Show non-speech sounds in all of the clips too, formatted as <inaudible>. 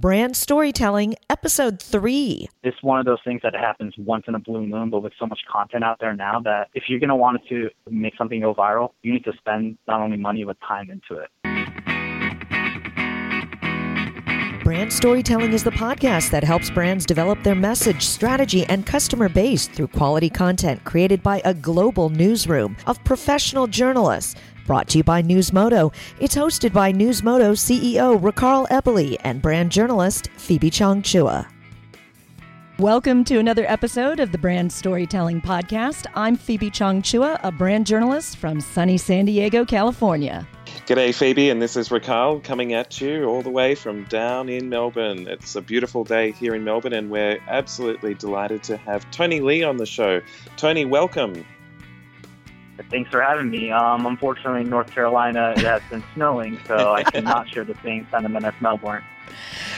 Brand Storytelling, Episode 3. It's one of those things that happens once in a blue moon, but with so much content out there now that if you're going to want to make something go viral, you need to spend not only money but time into it. Brand Storytelling is the podcast that helps brands develop their message, strategy, and customer base through quality content created by a global newsroom of professional journalists. Brought to you by Newsmodo. It's hosted by Newsmodo CEO Rakarl Eppley and brand journalist Phoebe Chong Chua. Welcome to another episode of the Brand Storytelling Podcast. I'm Phoebe Chong Chua, a brand journalist from sunny San Diego, California. G'day, Phoebe, and this is Rakarl coming at you all the way from down in Melbourne. It's a beautiful day here in Melbourne, and we're absolutely delighted to have Tony Lee on the show. Tony, welcome. Thanks for having me. Um, unfortunately, North Carolina it has been snowing, so I <laughs> cannot share the same sentiment as Melbourne.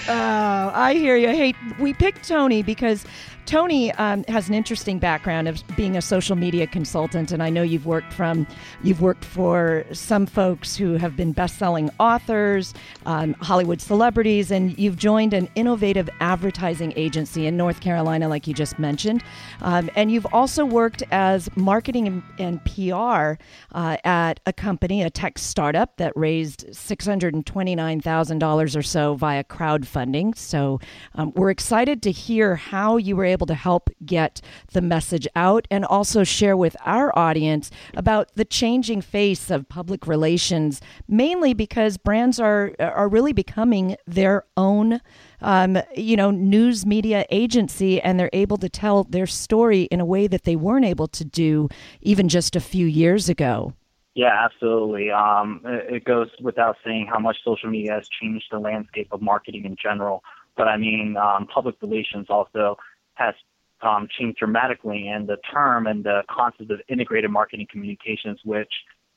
Oh, I hear you. Hey, we picked Tony because Tony um, has an interesting background of being a social media consultant, and I know you've worked from you've worked for some folks who have been best-selling authors, um, Hollywood celebrities, and you've joined an innovative advertising agency in North Carolina, like you just mentioned, um, and you've also worked as marketing and, and PR uh, at a company, a tech startup that raised six hundred and twenty-nine thousand dollars or so via crowdfunding. So um, we're excited to hear how you were able to help get the message out and also share with our audience about the changing face of public relations, mainly because brands are are really becoming their own um, you know, news media agency, and they're able to tell their story in a way that they weren't able to do even just a few years ago. Yeah, absolutely. Um, it goes without saying how much social media has changed the landscape of marketing in general. But I mean, um, public relations also has um, changed dramatically, and the term and the concept of integrated marketing communications, which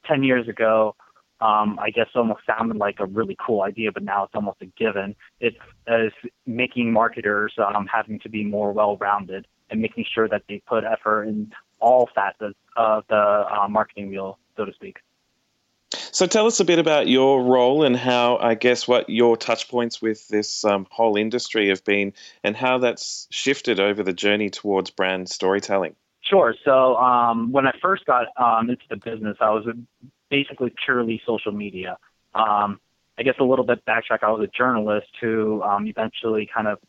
10 years ago, um, I guess almost sounded like a really cool idea, but now it's almost a given. It is making marketers um, having to be more well-rounded and making sure that they put effort in all facets of the uh, marketing wheel, so to speak. So tell us a bit about your role and how, I guess, what your touch points with this um, whole industry have been and how that's shifted over the journey towards brand storytelling. Sure. So um, when I first got um, into the business, I was basically purely social media. Um, I guess a little bit backtrack, I was a journalist who um, eventually kind of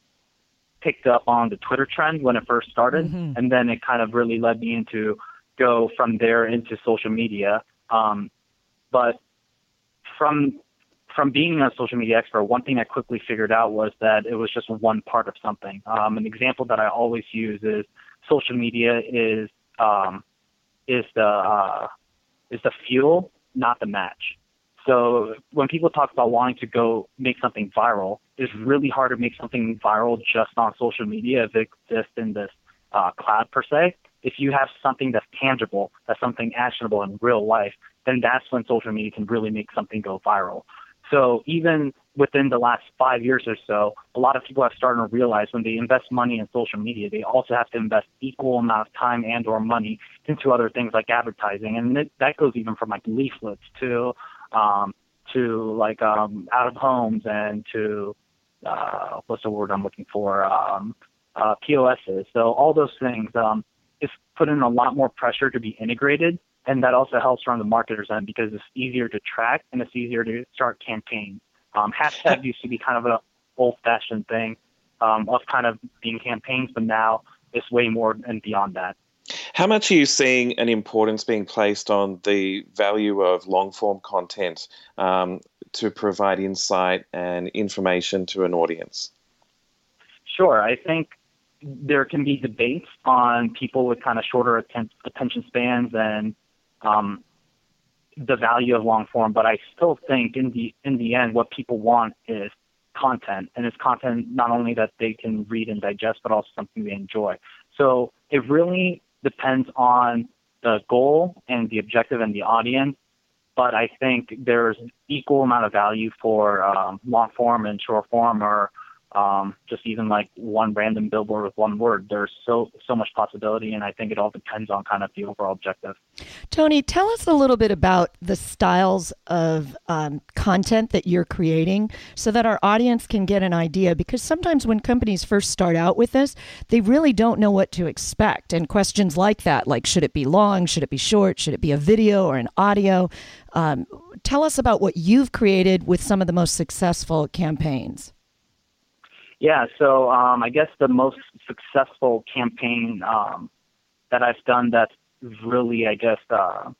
picked up on the Twitter trend when it first started, mm-hmm. and then it kind of really led me into go from there into social media. Um, but from from being a social media expert, one thing I quickly figured out was that it was just one part of something. Um, an example that I always use is social media is um, is the uh, is the fuel, not the match. So when people talk about wanting to go make something viral, it's really hard to make something viral just on social media if it exists in this uh, cloud per se. If you have something that's tangible, that's something actionable in real life, then that's when social media can really make something go viral. So even within the last five years or so, a lot of people have started to realize when they invest money in social media, they also have to invest equal amount of time and or money into other things like advertising, and it, that goes even from like leaflets to um, to like um, out of homes and to uh, what's the word I'm looking for um, uh, POSs. So all those things um, is put in a lot more pressure to be integrated and that also helps from the marketer's end because it's easier to track and it's easier to start campaigns. Um, hashtag used to be kind of an old-fashioned thing um, of kind of being campaigns, but now it's way more and beyond that. How much are you seeing an importance being placed on the value of long form content um, to provide insight and information to an audience? Sure. I think there can be debates on people with kind of shorter atten- attention spans and um, the value of long form, but I still think in the in the end, what people want is content, and it's content not only that they can read and digest, but also something they enjoy. So it really depends on the goal and the objective and the audience. But I think there's equal amount of value for um, long form and short form, or um, just even like one random billboard with one word. There's so so much possibility, and I think it all depends on kind of the overall objective. Tony, tell us a little bit about the styles of um, content that you're creating, so that our audience can get an idea. Because sometimes when companies first start out with this, they really don't know what to expect, and questions like that, like should it be long, should it be short, should it be a video or an audio? Um, tell us about what you've created with some of the most successful campaigns. Yeah, so um, I guess the most successful campaign um, that I've done that's really, I guess, uh,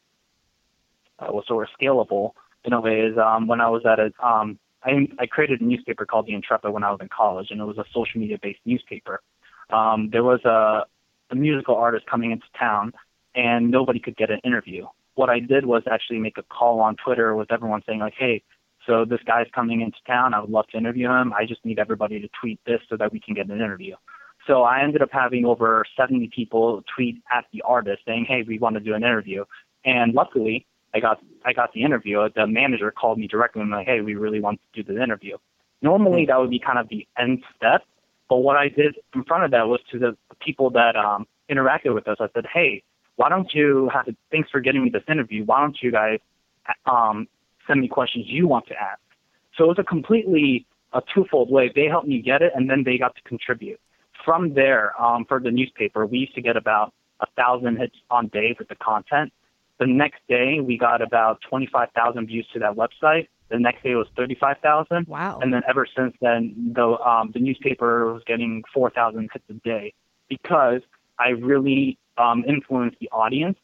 uh, was sort of scalable in a way is um, when I was at a, um, I, I created a newspaper called The Intrepid when I was in college, and it was a social media based newspaper. Um, there was a, a musical artist coming into town, and nobody could get an interview. What I did was actually make a call on Twitter with everyone saying, like, hey, so this guy's coming into town. I would love to interview him. I just need everybody to tweet this so that we can get an interview. So I ended up having over 70 people tweet at the artist saying, "Hey, we want to do an interview." And luckily, I got I got the interview. The manager called me directly and like, "Hey, we really want to do the interview." Normally, that would be kind of the end step, but what I did in front of that was to the people that um, interacted with us. I said, "Hey, why don't you have? Thanks for getting me this interview. Why don't you guys um, send me questions you want to ask. So it was a completely a twofold way. They helped me get it, and then they got to contribute. From there, um, for the newspaper, we used to get about a thousand hits on day with the content. The next day, we got about 25,000 views to that website. The next day was 35,000. Wow. And then ever since then, the um, the newspaper was getting 4,000 hits a day because I really um, influenced the audience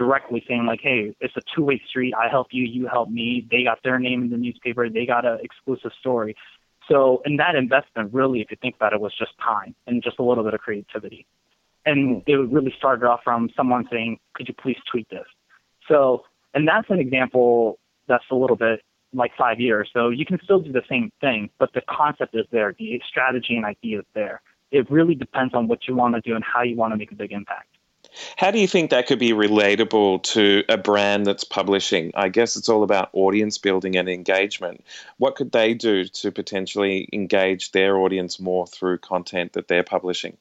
directly saying like, hey, it's a two-way street. I help you, you help me. They got their name in the newspaper. They got an exclusive story. So, and that investment really, if you think about it, was just time and just a little bit of creativity. And hmm. it really started off from someone saying, could you please tweet this? So, and that's an example that's a little bit like five years. So you can still do the same thing, but the concept is there. The strategy and idea is there. It really depends on what you want to do and how you want to make a big impact. How do you think that could be relatable to a brand that's publishing? I guess it's all about audience building and engagement. What could they do to potentially engage their audience more through content that they're publishing?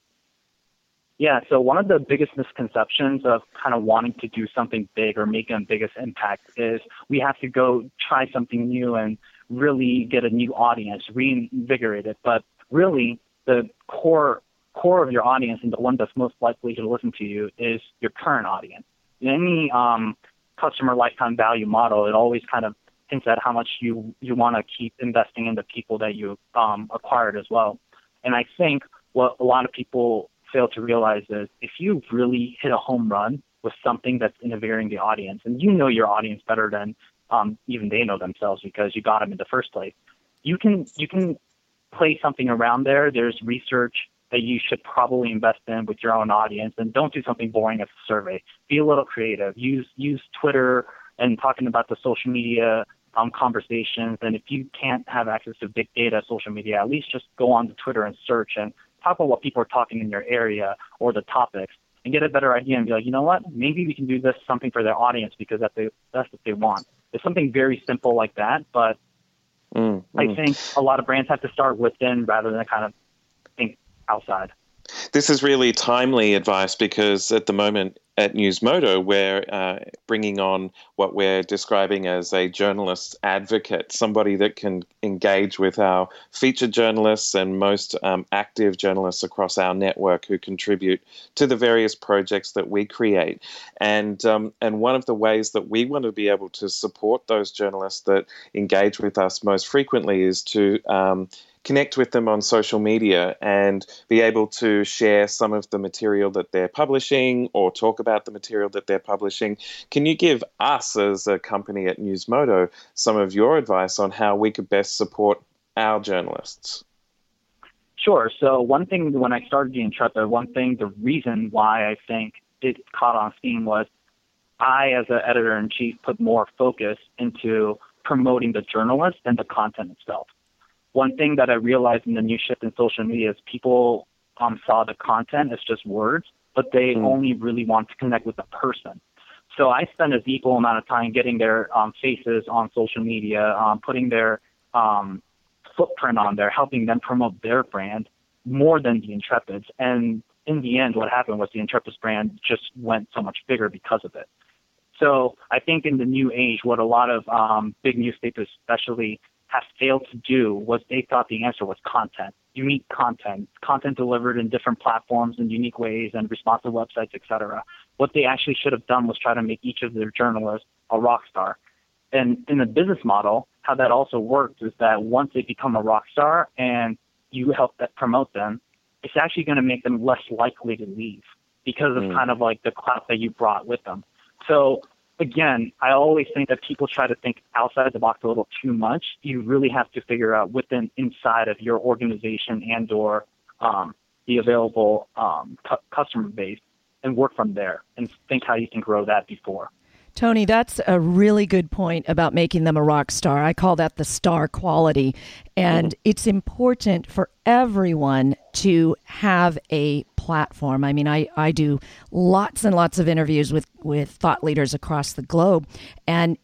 Yeah, so one of the biggest misconceptions of kind of wanting to do something big or make a biggest impact is we have to go try something new and really get a new audience, reinvigorate it. But really, the core core of your audience and the one that's most likely to listen to you is your current audience. In any um, customer lifetime value model, it always kind of hints at how much you you want to keep investing in the people that you um, acquired as well. And I think what a lot of people fail to realize is if you really hit a home run with something that's innovating the audience, and you know your audience better than um, even they know themselves because you got them in the first place, you can you can play something around there. There's research that you should probably invest in with your own audience and don't do something boring as a survey. Be a little creative. Use use Twitter and talking about the social media um, conversations. And if you can't have access to big data social media, at least just go on to Twitter and search and talk about what people are talking in your area or the topics and get a better idea and be like, you know what, maybe we can do this something for their audience because that they, that's what they want. It's something very simple like that, but mm, I mm. think a lot of brands have to start within rather than kind of outside. This is really timely advice because at the moment at Newsmodo, we're uh, bringing on what we're describing as a journalist advocate, somebody that can engage with our featured journalists and most um, active journalists across our network who contribute to the various projects that we create. And um, and one of the ways that we want to be able to support those journalists that engage with us most frequently is to um, connect with them on social media and be able to share some of the material that they're publishing or talk about the material that they're publishing. Can you give us, as a company at Newsmodo, some of your advice on how we could best support our journalists? Sure. So, one thing when I started the Intrepid, one thing, the reason why I think it caught on steam was I, as an editor in chief, put more focus into promoting the journalist than the content itself one thing that I realized in the new shift in social media is people um, saw the content as just words, but they mm. only really want to connect with the person. So I spend a equal amount of time getting their um, faces on social media, um, putting their um, footprint on there, helping them promote their brand more than the Intrepids. And in the end, what happened was the Intrepids brand just went so much bigger because of it. So I think in the new age, what a lot of um, big newspapers, especially, have failed to do was they thought the answer was content, unique content, content delivered in different platforms in unique ways and responsive websites, etc. What they actually should have done was try to make each of their journalists a rock star. And in the business model, how that also works is that once they become a rock star and you help that promote them, it's actually going to make them less likely to leave because of mm. kind of like the clout that you brought with them. So again, I always think that people try to think outside the box a little too much. You really have to figure out within inside of your organization and or um, the available um, cu- customer base and work from there and think how you can grow that before. Tony, that's a really good point about making them a rock star. I call that the star quality. And mm-hmm. it's important for everyone to have a platform. I mean, I, I do lots and lots of interviews with, with thought leaders across the globe. And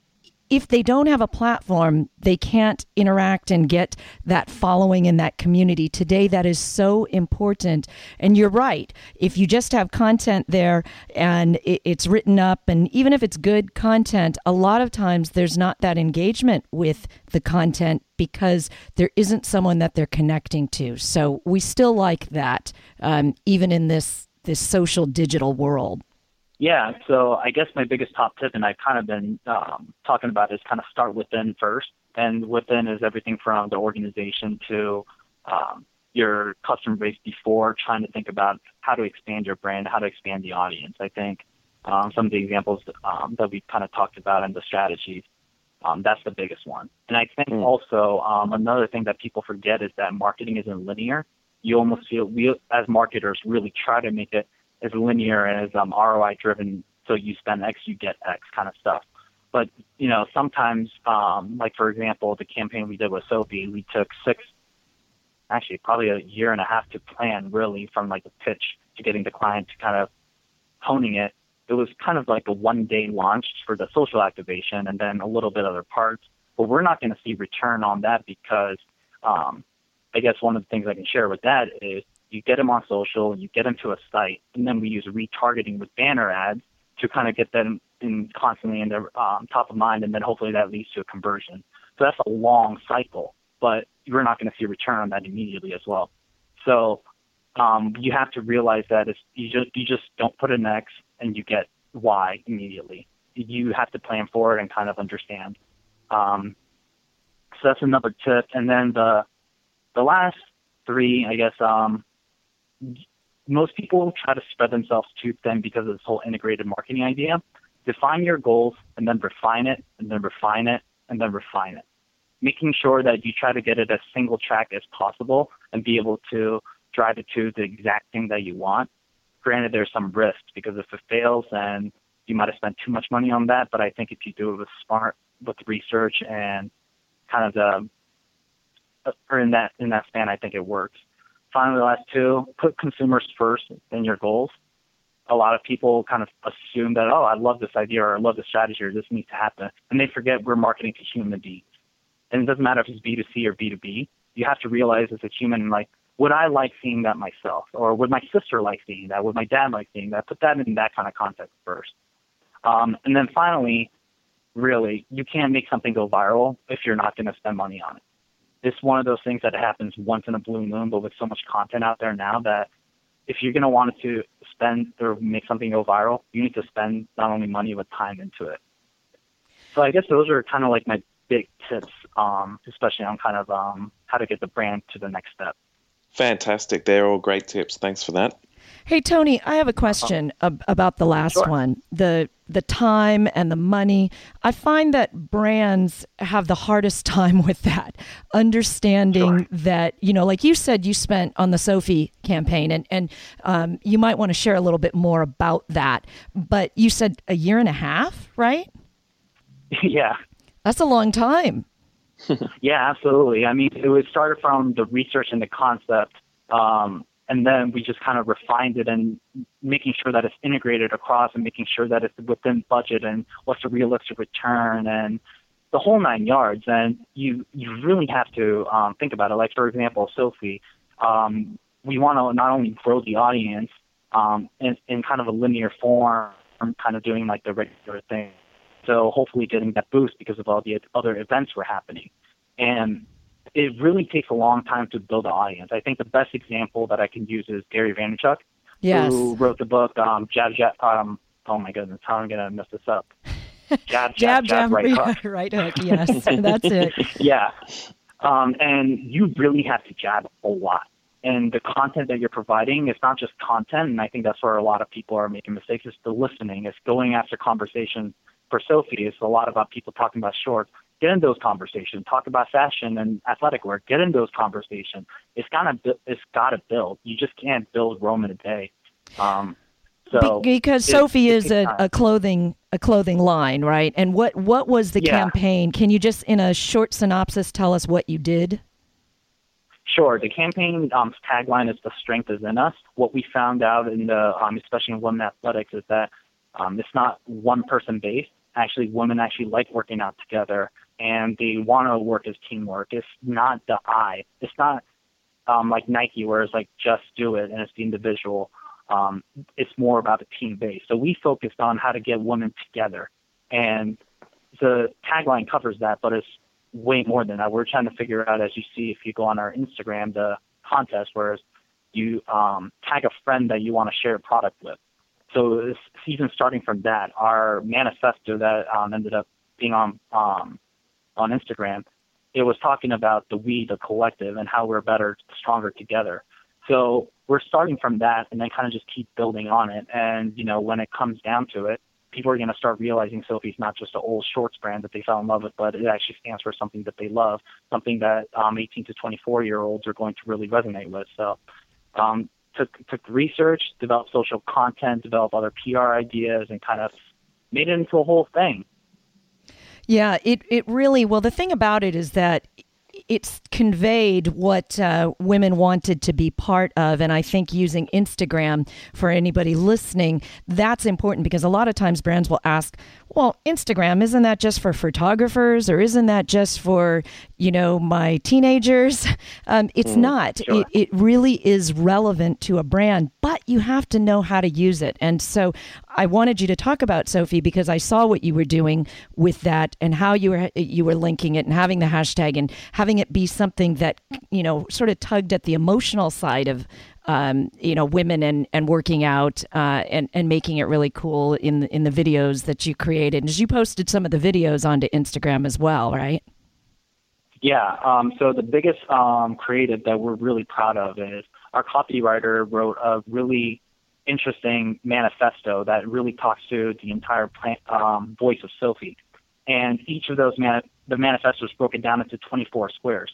if they don't have a platform, they can't interact and get that following in that community. Today, that is so important. And you're right. If you just have content there and it's written up, and even if it's good content, a lot of times there's not that engagement with the content because there isn't someone that they're connecting to. So we still like that, um, even in this this social digital world. Yeah, so I guess my biggest top tip, and I've kind of been um, talking about, is kind of start within first. And within is everything from the organization to um, your customer base before trying to think about how to expand your brand, how to expand the audience. I think um, some of the examples um, that we kind of talked about and the strategies, um, that's the biggest one. And I think mm. also um, another thing that people forget is that marketing isn't linear. You almost feel we as marketers really try to make it as linear and as um, ROI driven. So you spend X, you get X kind of stuff. But you know, sometimes, um, like for example, the campaign we did with Soffe, we took six, actually probably a year and a half to plan really from like the pitch to getting the client to kind of honing it. It was kind of like a one day launch for the social activation and then a little bit other parts. But we're not going to see return on that because um, I guess one of the things I can share with that is you get them on social, and you get them to a site, and then we use retargeting with banner ads to kind of get them in constantly in their um, top of mind, and then hopefully that leads to a conversion. So that's a long cycle, but you're not going to see a return on that immediately as well. So um, you have to realize that it's, you just you just don't put an X and you get Y immediately. You have to plan for it and kind of understand. Um, so that's another tip. And then the the last three, I guess, um, most people try to spread themselves too thin because of this whole integrated marketing idea. Define your goals and then refine it and then refine it and then refine it. Making sure that you try to get it as single track as possible and be able to drive it to the exact thing that you want. Granted, there's some risk because if it fails, then you might have spent too much money on that. But I think if you do it with smart, with research and kind of the, or in that in that span, I think it works finally, the last two, put consumers first in your goals. A lot of people kind of assume that, oh, I love this idea or I love this strategy or this needs to happen. And they forget we're marketing to human beings. And it doesn't matter if it's B2C or B2B. You have to realize as a human, like, would I like seeing that myself? Or would my sister like seeing that? Would my dad like seeing that? Put that in that kind of context first. Um, and then finally, really, you can't make something go viral if you're not going to spend money on it it's one of those things that happens once in a blue moon, but with so much content out there now that if you're going to want to spend or make something go viral, you need to spend not only money but time into it. So I guess those are kind of like my big tips, um, especially on kind of um, how to get the brand to the next step. Fantastic. They're all great tips. Thanks for that. Hey Tony, I have a question ab- about the last sure. one. The the time and the money. I find that brands have the hardest <laughs> time with that, understanding sure. that you know, like you said, you spent on the Soffe campaign, and and um, you might want to share a little bit more about that. But you said a year and a half, right? <laughs> Yeah, that's a long time. <laughs> yeah, absolutely. I mean, it was started from the research and the concept. Um, and then we just kind of refined it and making sure that it's integrated across and making sure that it's within budget and what's a realistic return and the whole nine yards. And you you really have to um, think about it. Like for example, Soffe, um, we want to not only grow the audience um, in, in kind of a linear form, kind of doing like the regular thing. So hopefully getting that boost because of all the other events were happening. And it really takes a long time to build an audience. I think the best example that I can use is Gary Vaynerchuk, yes. who wrote the book um, Jab Jab. Um, oh my goodness, how am I gonna mess this up? <laughs> Jab Jab Jab, jab right hook. right hook. Yes, <laughs> that's it. yeah, um, and you really have to jab a lot. And the content that you're providing is not just content, and I think that's where a lot of people are making mistakes. It's the listening. It's going after conversation. For Soffe, it's a lot about people talking about shorts get in those conversations. Talk about fashion and athletic wear. Get in those conversations. It's gotta it's gotta build. You just can't build Rome in a day. Um, so because it, Soffe is a, a, clothing a clothing line, right? And what what was the yeah. campaign? Can you just in a short synopsis tell us what you did? Sure. The campaign um, tagline is "The strength is in us." What we found out in the, um, especially in women athletics, is that um, it's not one person based. Actually, women actually like working out together and they want to work as teamwork. It's not the I. It's not um, like Nike, where it's like just do it and it's the individual. Um, it's more about the team base. So we focused on how to get women together, and the tagline covers that, but it's way more than that. We're trying to figure out, as you see, if you go on our Instagram, the contest, whereas you um, tag a friend that you want to share a product with. So this season, starting from that. Our manifesto that um, ended up being on um, on Instagram, it was talking about the we, the collective, and how we're better, stronger together. So we're starting from that and then kind of just keep building on it. And, you know, when it comes down to it, people are going to start realizing Soffe's not just an old shorts brand that they fell in love with, but it actually stands for something that they love, something that um, 18 to 24 year olds are going to really resonate with. So, um, took took research, developed social content, developed other PR ideas, and kind of made it into a whole thing. Yeah, it, it really, well, the thing about it is that it's conveyed what uh, women wanted to be part of. And I think using Instagram for anybody listening, that's important because a lot of times brands will ask, well, Instagram, isn't that just for photographers or isn't that just for, you know, my teenagers? <laughs> Um, it's mm, not. Sure. It, it really is relevant to a brand, but you have to know how to use it. And so I wanted you to talk about Soffe because I saw what you were doing with that and how you were you were linking it and having the hashtag and having it be something that you know sort of tugged at the emotional side of um, you know women and and working out uh, and and making it really cool in in the videos that you created. And you posted some of the videos onto Instagram as well, right? Yeah. Um, so the biggest um, creative that we're really proud of is our copywriter wrote a really interesting manifesto that really talks to the entire um, voice of Soffe. And each of those the manifesto is broken down into 24 squares.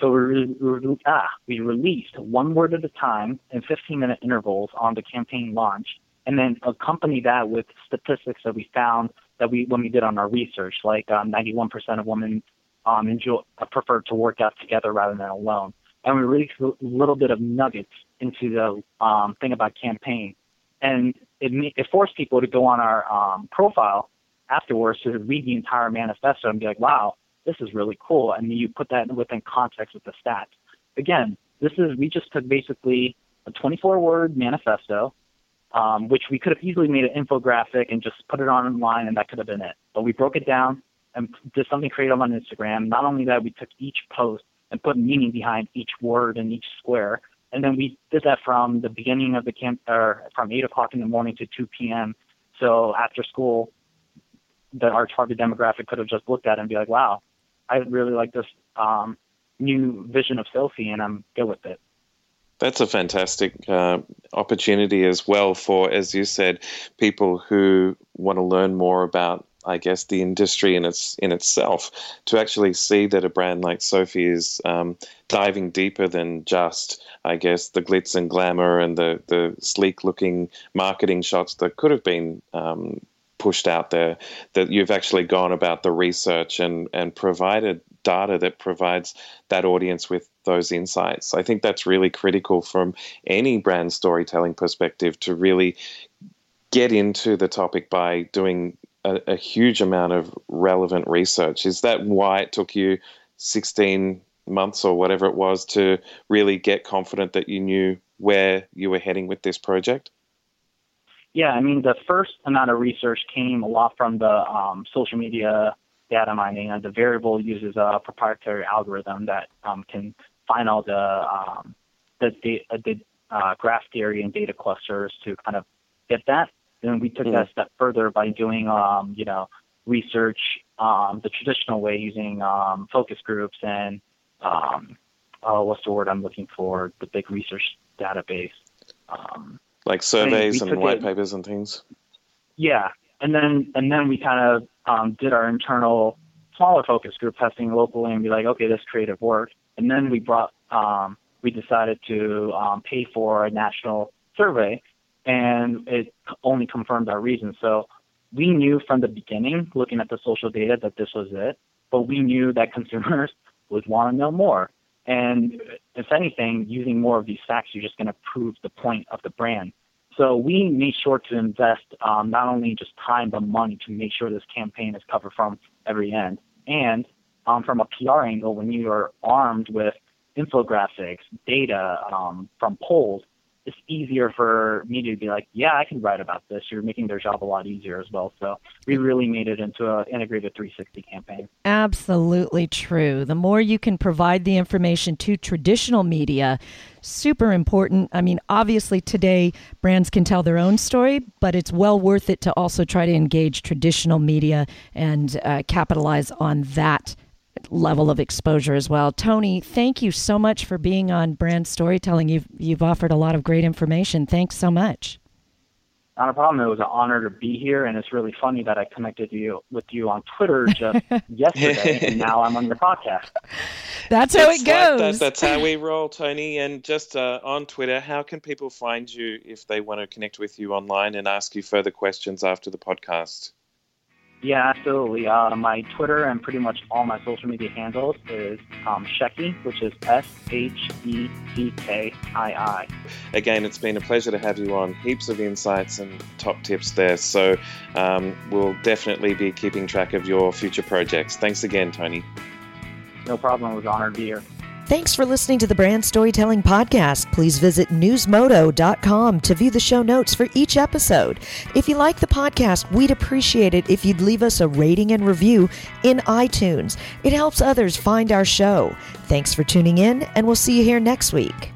So we, re- ah, we released one word at a time in 15 minute intervals on the campaign launch, and then accompany that with statistics that we found that we when we did on our research, like um, 91% of women um, enjoy uh, prefer to work out together rather than alone. And we released a little bit of nuggets into the um, thing about campaign, and it it forced people to go on our um, profile afterwards to read the entire manifesto and be like, wow, this is really cool. And you put that within context with the stats. Again, this is we just took basically a 24 word manifesto, um, which we could have easily made an infographic and just put it online, and that could have been it. But we broke it down and did something creative on Instagram. Not only that, we took each post and put meaning behind each word and each square. And then we did that from the beginning of the camp, or from 8 o'clock in the morning to 2 p.m. So after school, that our target demographic could have just looked at it and be like, wow, I really like this um, new vision of Soffe, and I'm good with it. That's a fantastic uh, opportunity as well for, as you said, people who want to learn more about, I guess, the industry in its in itself, to actually see that a brand like Soffe is um, diving deeper than just, I guess, the glitz and glamour and the the sleek looking marketing shots that could have been um, pushed out there, that you've actually gone about the research and, and provided data that provides that audience with those insights. I think that's really critical from any brand storytelling perspective to really get into the topic by doing a, a, huge amount of relevant research. Is that why it took you 16 months or whatever it was to really get confident that you knew where you were heading with this project? Yeah, I mean, the first amount of research came a lot from the um, social media data mining, and the variable uses a proprietary algorithm that um, can find all the um, the, uh, the uh, graph theory and data clusters to kind of get that. Then we took mm-hmm. that step further by doing, um, you know, research um, the traditional way using um, focus groups and um, oh, what's the word I'm looking for? The big research database. Um, like surveys and white it, papers and things. Yeah, and then and then we kind of um, did our internal smaller focus group testing locally and be like, okay, this creative work. And then we brought um, we decided to um, pay for a national survey, and it only confirmed our reasons. So we knew from the beginning, looking at the social data, that this was it. But we knew that consumers <laughs> would want to know more. And if anything, using more of these facts, you're just going to prove the point of the brand. So we made sure to invest um, not only just time but money to make sure this campaign is covered from every end. And um, from a PR angle, when you are armed with infographics, data um, from polls, it's easier for media to be like, yeah, I can write about this. You're making their job a lot easier as well. So we really made it into an integrated 360 campaign. Absolutely true. The more you can provide the information to traditional media, super important. I mean, obviously today brands can tell their own story, but it's well worth it to also try to engage traditional media and uh, capitalize on that level of exposure as well. Tony, thank you so much for being on Brand Storytelling. You've you've offered a lot of great information. Thanks so much. Not a problem. It was an honor to be here, and it's really funny that I connected you with you on Twitter just <laughs> yesterday, and now I'm on your podcast. That's how it's it goes. Like that, that's how we roll, Tony. And just uh, on Twitter, how can people find you if they want to connect with you online and ask you further questions after the podcast? Yeah, absolutely. Uh, my Twitter and pretty much all my social media handles is um, Shecky, which is S H E C K I I. Again, it's been a pleasure to have you on. Heaps of insights and top tips there. So um, we'll definitely be keeping track of your future projects. Thanks again, Tony. No problem. It was an honor to be here. Thanks for listening to the Brand Storytelling Podcast. Please visit newsmodo.com to view the show notes for each episode. If you like the podcast, we'd appreciate it if you'd leave us a rating and review in iTunes. It helps others find our show. Thanks for tuning in, and we'll see you here next week.